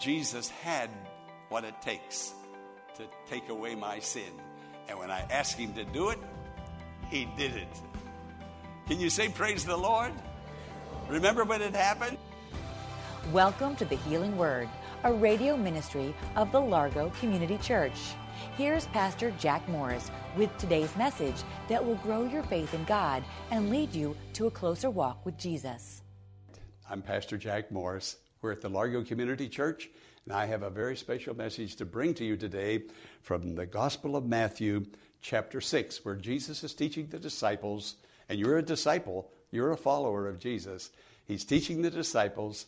Jesus had what it takes to take away my sin. And when I asked him to do it, he did it. Can you say praise the Lord? Remember when it happened? Welcome to the Healing Word, a radio ministry of the Largo Community Church. Here's Pastor Jack Morris with today's message that will grow your faith in God and lead you to a closer walk with Jesus. I'm Pastor Jack Morris. We're at the Largo Community Church, and I have a very special message to bring to you today from the Gospel of Matthew, chapter 6, where Jesus is teaching the disciples, and you're a disciple, you're a follower of Jesus. He's teaching the disciples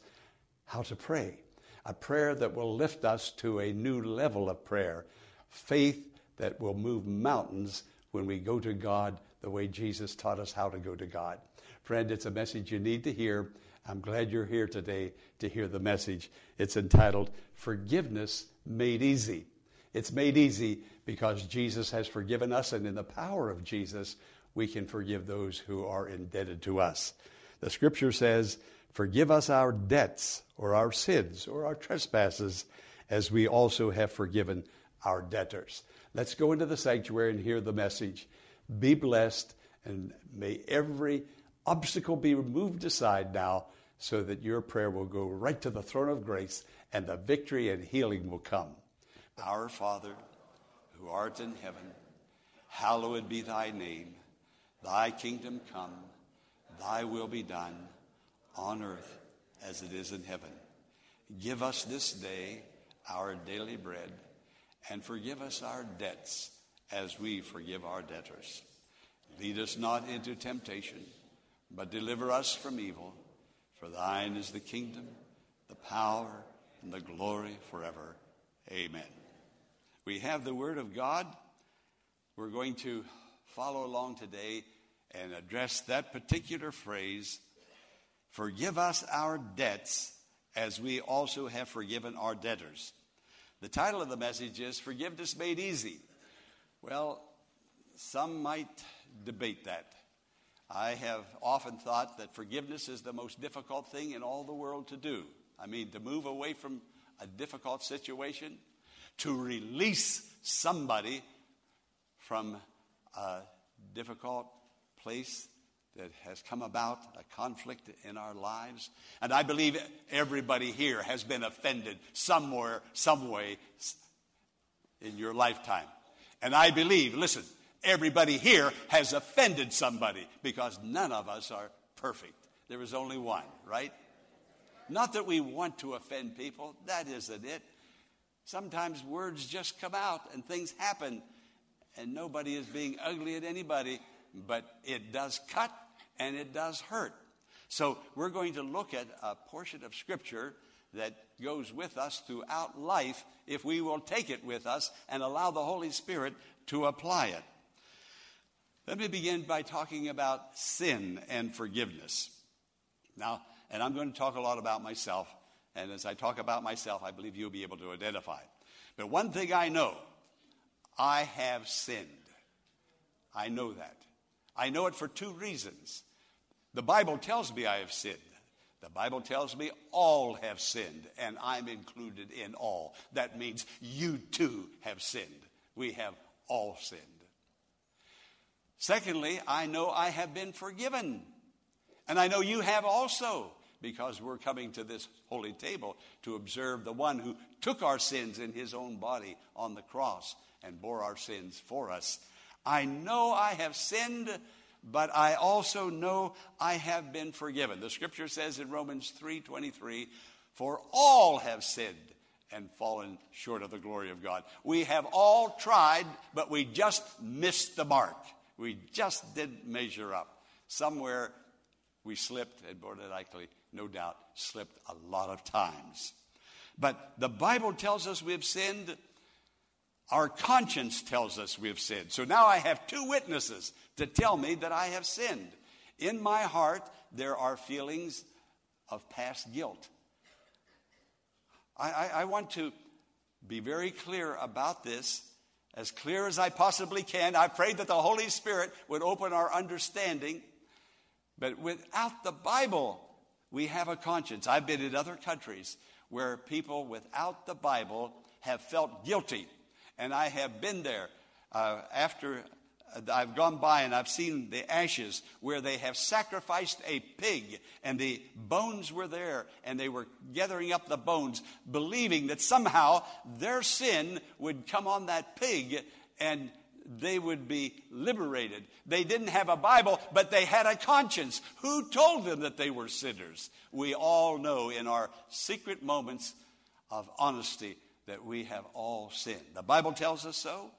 how to pray, a prayer that will lift us to a new level of prayer, faith that will move mountains when we go to God the way Jesus taught us how to go to God. Friend, it's a message you need to hear. I'm glad you're here today to hear the message. It's entitled Forgiveness Made Easy. It's made easy because Jesus has forgiven us, and in the power of Jesus, we can forgive those who are indebted to us. The scripture says, Forgive us our debts, or our sins, or our trespasses, as we also have forgiven our debtors. Let's go into the sanctuary and hear the message. Be blessed, and may every obstacle be removed aside now so that your prayer will go right to the throne of grace and the victory and healing will come. Our Father, who art in heaven, hallowed be thy name. Thy kingdom come, thy will be done on earth as it is in heaven. Give us this day our daily bread and forgive us our debts as we forgive our debtors. Lead us not into temptation but deliver us from evil. For thine is the kingdom, the power, and the glory forever. Amen. We have the Word of God. We're going to follow along today and address that particular phrase Forgive us our debts as we also have forgiven our debtors. The title of the message is Forgiveness Made Easy. Well, some might debate that. I have often thought that forgiveness is the most difficult thing in all the world to do. I mean, to move away from a difficult situation, to release somebody from a difficult place that has come about, a conflict in our lives. And I believe everybody here has been offended somewhere, some way in your lifetime. And I believe, listen, everybody here has offended somebody because none of us are perfect. There is only one, right? Not that we want to offend people, that isn't it. Sometimes words just come out and things happen, and nobody is being ugly at anybody, but it does cut and it does hurt. So, we're going to look at a portion of Scripture that goes with us throughout life if we will take it with us and allow the Holy Spirit to apply it. Let me begin by talking about sin and forgiveness. Now, and I'm going to talk a lot about myself, and as I talk about myself, I believe you'll be able to identify. But one thing I know I have sinned. I know that. I know it for two reasons. The Bible tells me I have sinned. The Bible tells me all have sinned, and I'm included in all. That means you too have sinned. We have all sinned. Secondly, I know I have been forgiven. And I know you have also, because we're coming to this holy table to observe the one who took our sins in his own body on the cross and bore our sins for us. I know I have sinned, but I also know I have been forgiven. The scripture says in Romans 3:23, "For all have sinned and fallen short of the glory of God." We have all tried, but we just missed the mark. We just didn't measure up. Somewhere we slipped, and more than likely, no doubt, slipped a lot of times. But the Bible tells us we have sinned. Our conscience tells us we have sinned. So now I have two witnesses to tell me that I have sinned. In my heart, there are feelings of past guilt. I, I, I want to be very clear about this, as clear as I possibly can. I pray that the Holy Spirit would open our understanding. But without the Bible, we have a conscience. I've been in other countries where people without the Bible have felt guilty. And I have been there uh, after I've gone by and I've seen the ashes where they have sacrificed a pig and the bones were there and they were gathering up the bones, believing that somehow their sin would come on that pig and they would be liberated. They didn't have a Bible, but they had a conscience. Who told them that they were sinners? We all know in our secret moments of honesty that we have all sinned. The Bible tells us so.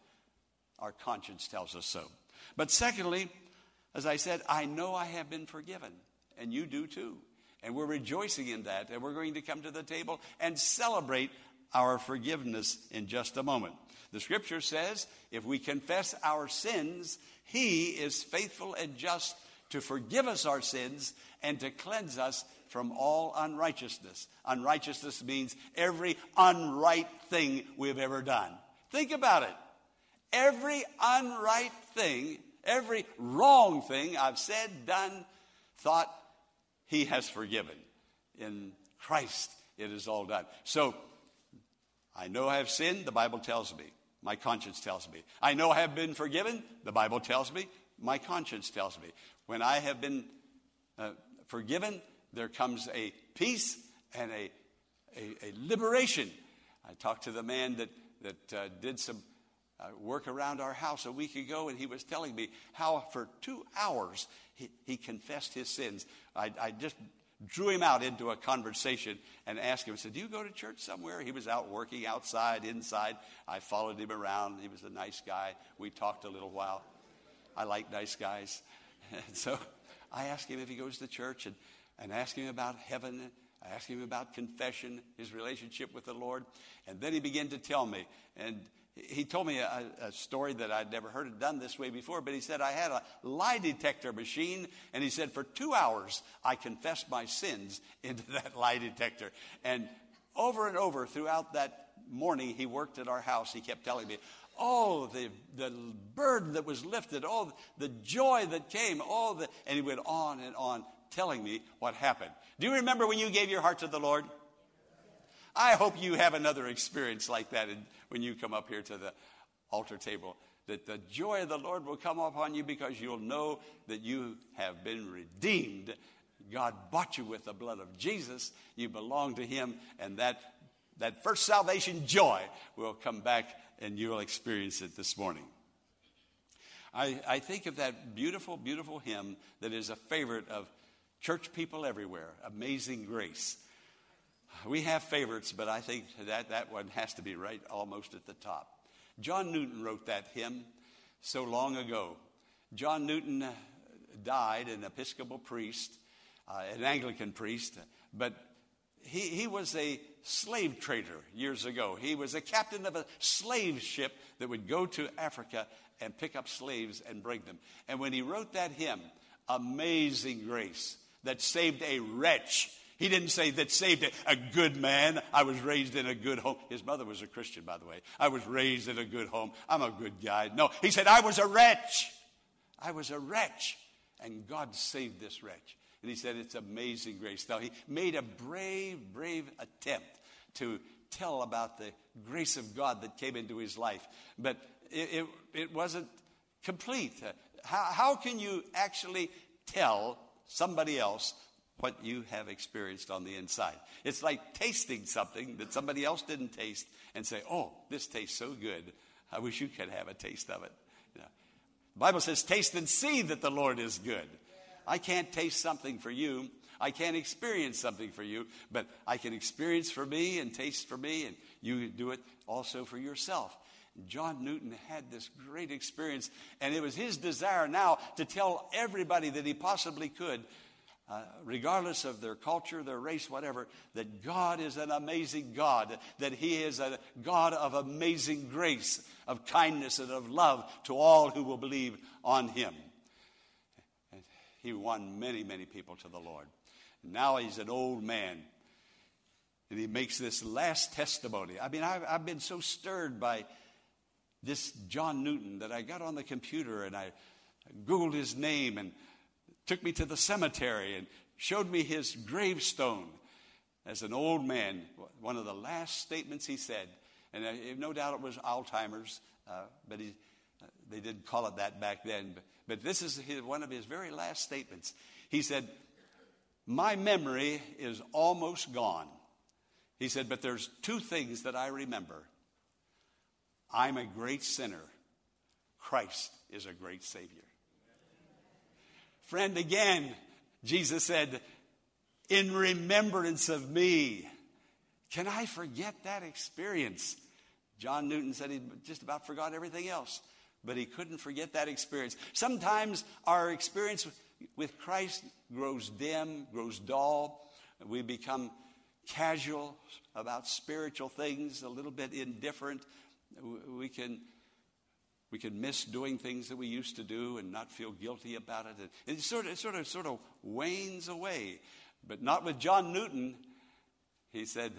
Our conscience tells us so. But secondly, as I said, I know I have been forgiven, and you do too. And we're rejoicing in that, and we're going to come to the table and celebrate our forgiveness in just a moment. The scripture says if we confess our sins, he is faithful and just to forgive us our sins and to cleanse us from all unrighteousness. Unrighteousness means every unright thing we've ever done. Think about it. Every unright thing, every wrong thing I've said, done, thought, He has forgiven. In Christ, it is all done. So, I know I have sinned, the Bible tells me. My conscience tells me. I know I have been forgiven, the Bible tells me. My conscience tells me. When I have been uh, forgiven, there comes a peace and a, a, a, liberation. I talked to the man that, that uh, did some uh, work around our house a week ago, and he was telling me how for two hours he, he confessed his sins. I, I just drew him out into a conversation and asked him, I said, Do you go to church somewhere? He was out working outside, inside. I followed him around. He was a nice guy. We talked a little while. I like nice guys. And so I asked him if he goes to church and, and asked him about heaven. I asked him about confession, his relationship with the Lord. And then he began to tell me. And he told me a, a, story that I'd never heard it done this way before, but he said, I had a lie detector machine, and he said, for two hours, I confessed my sins into that lie detector. And over and over throughout that morning he worked at our house, he kept telling me, Oh, the, the burden that was lifted, oh, the joy that came, oh, the, and he went on and on telling me what happened. Do you remember when you gave your heart to the Lord? I hope you have another experience like that when you come up here to the altar table. That the joy of the Lord will come upon you because you'll know that you have been redeemed. God bought you with the blood of Jesus. You belong to Him, and that, that first salvation joy will come back and you'll experience it this morning. I, I think of that beautiful, beautiful hymn that is a favorite of church people everywhere Amazing Grace. We have favorites, but I think that, that one has to be right almost at the top. John Newton wrote that hymn so long ago. John Newton uh, died, an Episcopal priest, uh, an Anglican priest, but he, he was a slave trader years ago. He was a captain of a slave ship that would go to Africa and pick up slaves and bring them. And when he wrote that hymn, Amazing Grace, that saved a wretch he didn't say that saved it, a, good man. I was raised in a good home. His mother was a Christian, by the way. I was raised in a good home. I'm a good guy. No, he said, I was a wretch. I was a wretch. And God saved this wretch. And he said, It's amazing grace. Now, he made a brave, brave attempt to tell about the grace of God that came into his life. But it, it, it wasn't complete. How, how can you actually tell somebody else what you have experienced on the inside. It's like tasting something that somebody else didn't taste and say, oh, this tastes so good. I wish you could have a taste of it. You know, the Bible says, taste and see that the Lord is good. I can't taste something for you. I can't experience something for you, but I can experience for me and taste for me, and you do it also for yourself. John Newton had this great experience, and it was his desire now to tell everybody that he possibly could uh, regardless of their culture, their race, whatever, that God is an amazing God, that He is a God of amazing grace, of kindness, and of love to all who will believe on Him. And he won many, many people to the Lord. Now he's an old man. And he makes this last testimony. I mean, I've, I've been so stirred by this John Newton that I got on the computer and I Googled his name and took me to the cemetery and showed me his gravestone as an old man. One of the last statements he said, and no doubt it was Alzheimer's, uh, but he, uh, they didn't call it that back then. But, but this is his, one of his very last statements. He said, My memory is almost gone. He said, But there's two things that I remember I'm a great sinner, Christ is a great Savior. Friend, again, Jesus said, in remembrance of me. Can I forget that experience? John Newton said he just about forgot everything else, but he couldn't forget that experience. Sometimes our experience with Christ grows dim, grows dull. We become casual about spiritual things, a little bit indifferent. We can we can miss doing things that we used to do and not feel guilty about it. It sort of, sort of, sort of wanes away. But not with John Newton. He said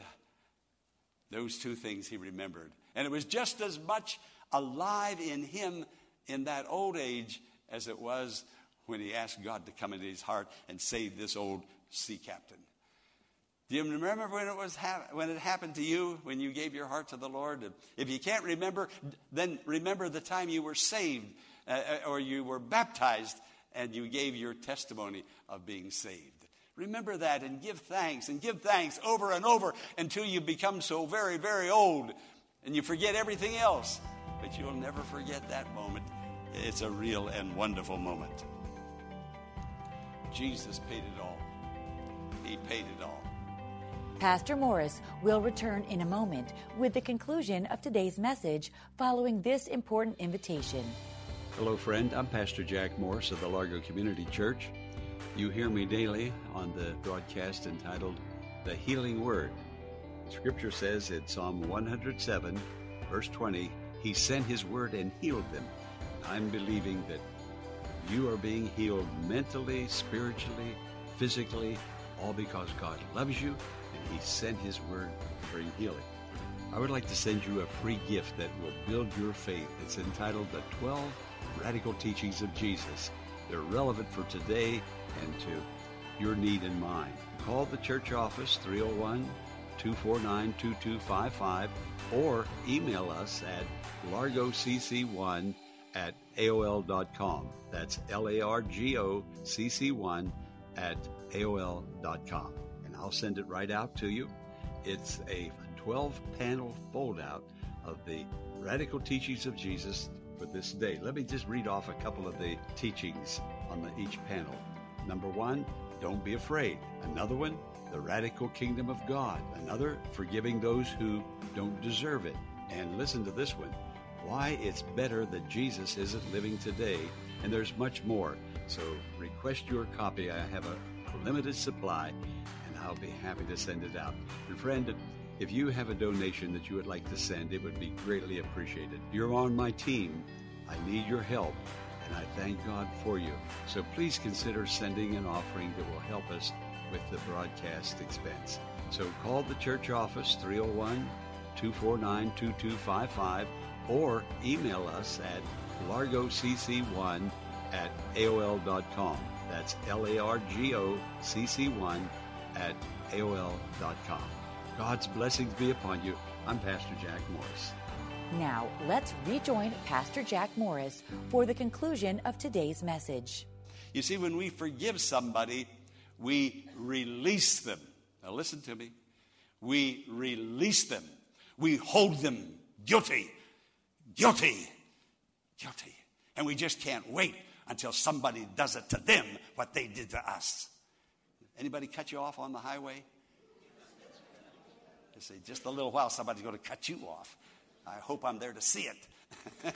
those two things he remembered. And it was just as much alive in him in that old age as it was when he asked God to come into his heart and save this old sea captain. Do you remember when it, was when it happened to you, when you gave your heart to the Lord? If you can't remember, then remember the time you were saved uh, uh, or you were baptized and you gave your testimony of being saved. Remember that and give thanks and give thanks over and over until you become so very, very old and you forget everything else. But you'll never forget that moment. It's a real and wonderful moment. Jesus paid it all. He paid it all. Pastor Morris will return in a moment with the conclusion of today's message following this important invitation. Hello, friend. I'm Pastor Jack Morris of the Largo Community Church. You hear me daily on the broadcast entitled The Healing Word. Scripture says in Psalm 107, verse 20, He sent His word and healed them. I'm believing that you are being healed mentally, spiritually, physically, all because God loves you he sent His word bring healing. I would like to send you a free gift that will build your faith. It's entitled The 12 Radical Teachings of Jesus. They're relevant for today and to your need and mine. Call the church office 301 249 2255 or email us at largocc1 at AOL.com. That's L A R G O C C 1 at AOL.com. I'll send it right out to you. It's a 12 panel fold out of the radical teachings of Jesus for this day. Let me just read off a couple of the teachings on the, each panel. Number one, don't be afraid. Another one, the radical kingdom of God. Another, forgiving those who don't deserve it. And listen to this one why it's better that Jesus isn't living today. And there's much more. So request your copy. I have a limited supply I'll be happy to send it out. And friend, if you have a donation that you would like to send, it would be greatly appreciated. You're on my team. I need your help, and I thank God for you. So please consider sending an offering that will help us with the broadcast expense. So call the church office 301 249 2255 or email us at largocc1 at AOL.com. That's L A R G O C C 1 at AOL.com. God's blessings be upon you. I'm Pastor Jack Morris. Now, let's rejoin Pastor Jack Morris for the conclusion of today's message. You see, when we forgive somebody, we release them. Now, listen to me. We release them. We hold them guilty, guilty, guilty. And we just can't wait until somebody does it to them what they did to us. Anybody cut you off on the highway? You say, just a little while, somebody's going to cut you off. I hope I'm there to see it.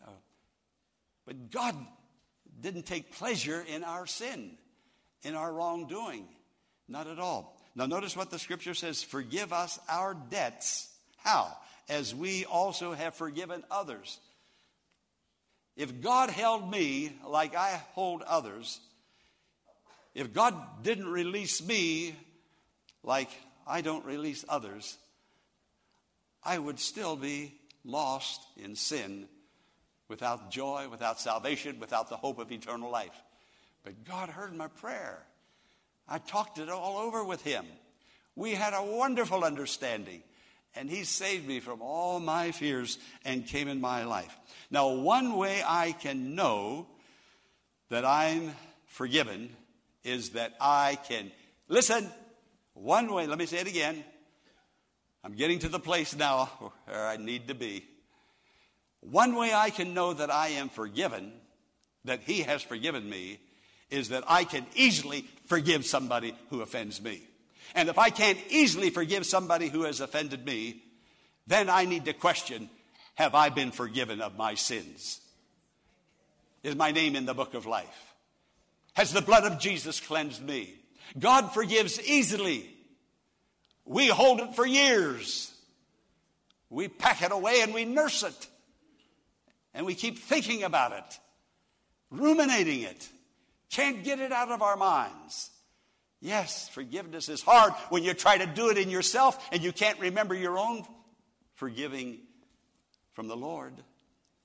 no. But God didn't take pleasure in our sin, in our wrongdoing. Not at all. Now, notice what the scripture says forgive us our debts. How? As we also have forgiven others. If God held me like I hold others, if God didn't release me like I don't release others, I would still be lost in sin without joy, without salvation, without the hope of eternal life. But God heard my prayer. I talked it all over with Him. We had a wonderful understanding, and He saved me from all my fears and came in my life. Now, one way I can know that I'm forgiven is that I can listen. One way, let me say it again. I'm getting to the place now where I need to be. One way I can know that I am forgiven, that He has forgiven me, is that I can easily forgive somebody who offends me. And if I can't easily forgive somebody who has offended me, then I need to question have I been forgiven of my sins? Is my name in the book of life? Has the blood of Jesus cleansed me? God forgives easily. We hold it for years. We pack it away and we nurse it. And we keep thinking about it, ruminating it. Can't get it out of our minds. Yes, forgiveness is hard when you try to do it in yourself and you can't remember your own forgiving from the Lord.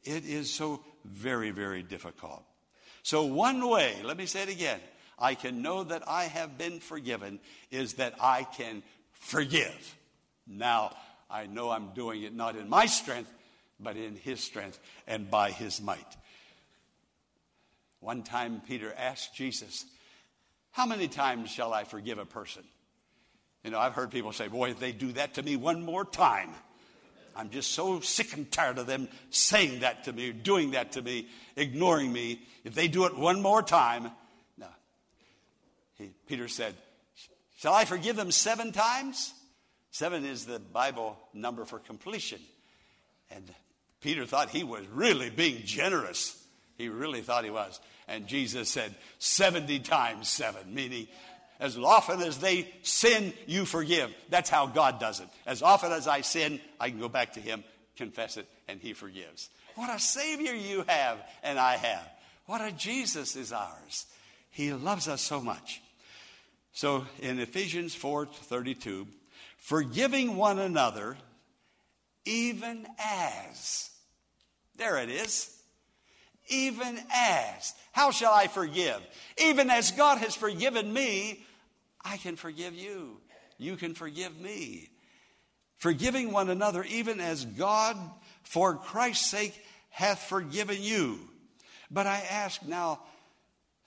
It is so very, very difficult. So, one way, let me say it again, I can know that I have been forgiven is that I can forgive. Now, I know I'm doing it not in my strength, but in His strength and by His might. One time, Peter asked Jesus, How many times shall I forgive a person? You know, I've heard people say, Boy, if they do that to me one more time, I'm just so sick and tired of them saying that to me, doing that to me, ignoring me. If they do it one more time, no. He, Peter said, Shall I forgive them seven times? Seven is the Bible number for completion. And Peter thought he was really being generous. He really thought he was. And Jesus said, 70 times seven, meaning as often as they sin, you forgive. That's how God does it. As often as I sin, I can go back to Him, confess it, and He forgives. What a Savior you have, and I have. What a Jesus is ours. He loves us so much. So in Ephesians 4 32, forgiving one another, even as, there it is, even as. How shall I forgive? Even as God has forgiven me, I can forgive you. You can forgive me. Forgiving one another, even as God, for Christ's sake, hath forgiven you. But I ask now,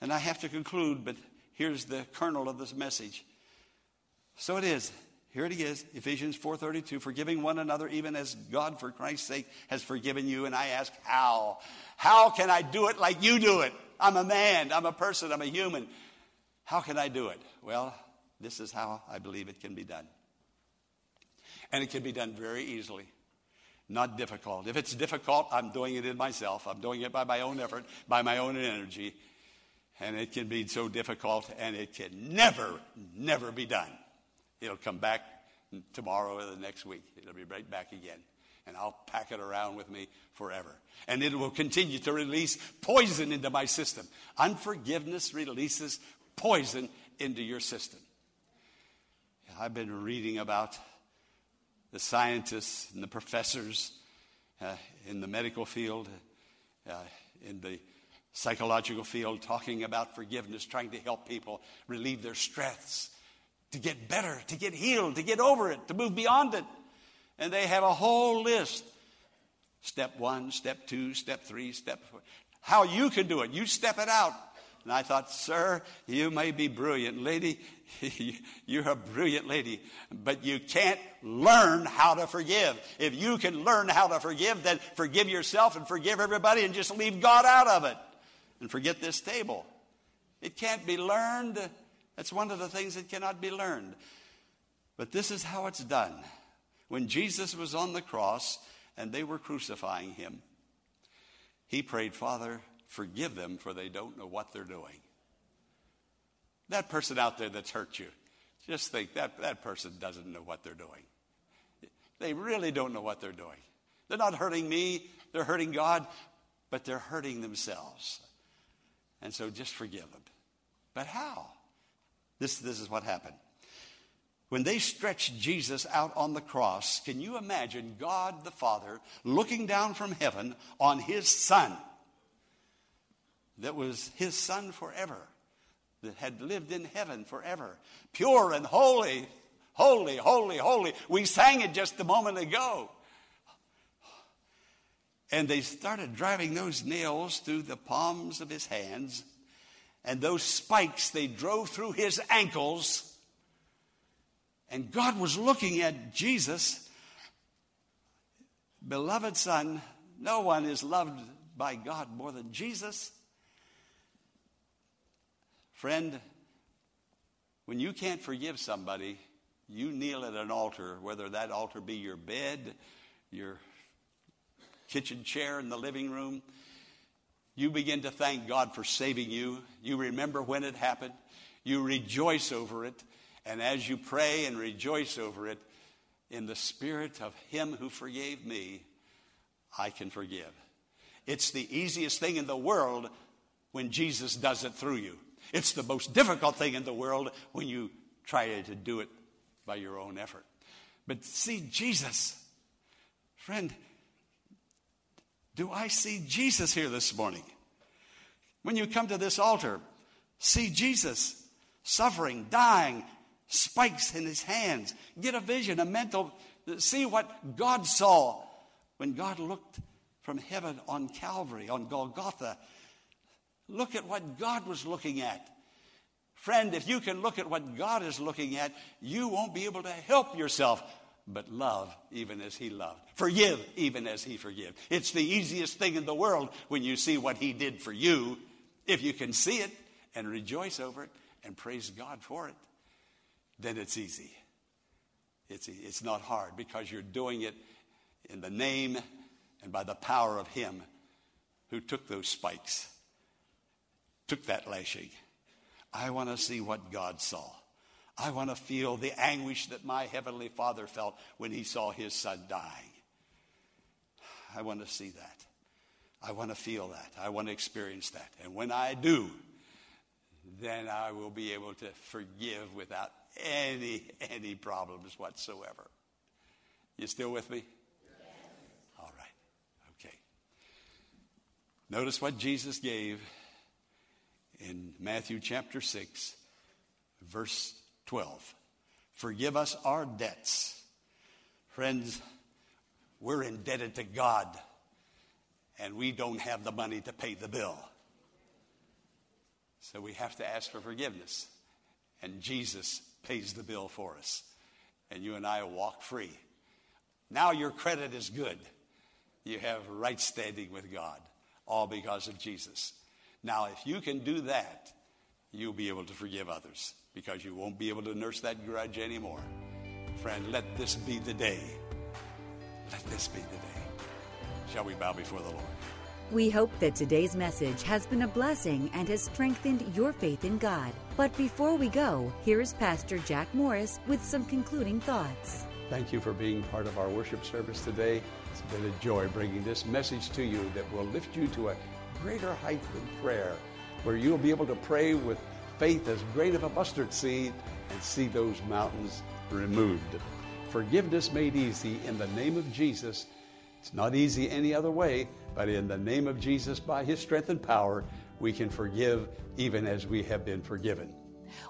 and I have to conclude, but here's the kernel of this message. So it is. Here it is, Ephesians 4:32, forgiving one another even as God for Christ's sake has forgiven you. And I ask, how? How can I do it like you do it? I'm a man, I'm a person, I'm a human. How can I do it? Well, this is how I believe it can be done. And it can be done very easily, not difficult. If it's difficult, I'm doing it in myself. I'm doing it by my own effort, by my own energy. And it can be so difficult, and it can never, never be done. It'll come back tomorrow or the next week. It'll be right back again. And I'll pack it around with me forever. And it will continue to release poison into my system. Unforgiveness releases poison into your system. I've been reading about the scientists and the professors uh, in the medical field, uh, in the psychological field, talking about forgiveness, trying to help people relieve their stress, to get better, to get healed, to get over it, to move beyond it. And they have a whole list step one, step two, step three, step four. How you can do it. You step it out. And I thought, sir, you may be brilliant. Lady, you're a brilliant lady, but you can't learn how to forgive. If you can learn how to forgive, then forgive yourself and forgive everybody and just leave God out of it and forget this table. It can't be learned. That's one of the things that cannot be learned. But this is how it's done. When Jesus was on the cross and they were crucifying him, he prayed, Father, forgive them, for they don't know what they're doing. That person out there that's hurt you, just think that that person doesn't know what they're doing. They really don't know what they're doing. They're not hurting me, they're hurting God, but they're hurting themselves. And so just forgive them. But how? This, this is what happened. When they stretched Jesus out on the cross, can you imagine God the Father looking down from heaven on his Son that was his Son forever, that had lived in heaven forever, pure and holy, holy, holy, holy. We sang it just a moment ago. And they started driving those nails through the palms of his hands, and those spikes they drove through his ankles. And God was looking at Jesus, beloved Son. No one is loved by God more than Jesus. Friend, when you can't forgive somebody, you kneel at an altar, whether that altar be your bed, your kitchen chair in the living room. You begin to thank God for saving you. You remember when it happened. You rejoice over it. And as you pray and rejoice over it, in the spirit of Him who forgave me, I can forgive. It's the easiest thing in the world when Jesus does it through you. It's the most difficult thing in the world when you try to do it by your own effort. But see, Jesus, friend, do I see Jesus here this morning? When you come to this altar, see Jesus suffering, dying, spikes in his hands. Get a vision, a mental, see what God saw when God looked from heaven on Calvary, on Golgotha. Look at what God was looking at. Friend, if you can look at what God is looking at, you won't be able to help yourself but love even as he loved. Forgive even as he forgave. It's the easiest thing in the world when you see what he did for you. If you can see it and rejoice over it and praise God for it, then it's easy. It's, it's not hard because you're doing it in the name and by the power of him who took those spikes, took that lashing. I want to see what God saw. I want to feel the anguish that my Heavenly Father felt when he saw his son dying. I want to see that. I want to feel that. I want to experience that. And when I do, then I will be able to forgive without any any problems whatsoever. You still with me? Yes. All right. Okay. Notice what Jesus gave in Matthew chapter 6, verse 12. Forgive us our debts. Friends, we're indebted to God, and we don't have the money to pay the bill. So we have to ask for forgiveness. And Jesus pays the bill for us. And you and I walk free. Now your credit is good. You have right standing with God, all because of Jesus. Now, if you can do that, you'll be able to forgive others because you won't be able to nurse that grudge anymore. Friend, let this be the day. Let this be the day. Shall we bow before the Lord? We hope that today's message has been a blessing and has strengthened your faith in God. But before we go, here is Pastor Jack Morris with some concluding thoughts. Thank you for being part of our worship service today. It's been a joy bringing this message to you that will lift you to a greater height in prayer, where you'll be able to pray with faith as great of a mustard seed and see those mountains removed. Forgiveness made easy in the name of Jesus. It's not easy any other way, but in the name of Jesus, by his strength and power, we can forgive even as we have been forgiven.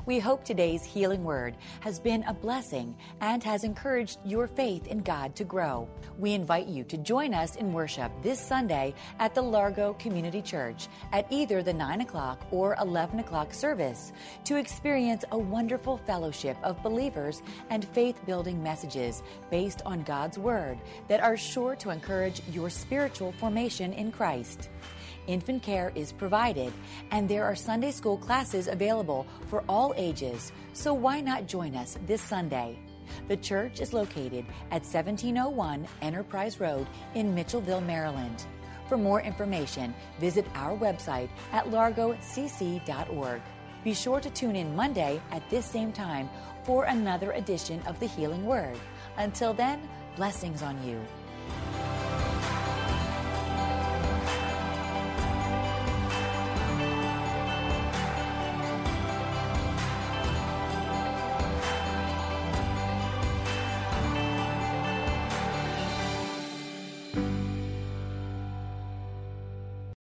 We hope today's healing word has been a blessing and has encouraged your faith in God to grow. We invite you to join us in worship this Sunday at the Largo Community Church at either the 9 o'clock or 11 o'clock service to experience a wonderful fellowship of believers and faith building messages based on God's Word that are sure to encourage your spiritual formation in Christ. Infant care is provided, and there are Sunday school classes available for all ages, so why not join us this Sunday? The church is located at 1701 Enterprise Road in Mitchellville, Maryland. For more information, visit our website at largocc.org. Be sure to tune in Monday at this same time for another edition of the Healing Word. Until then, blessings on you.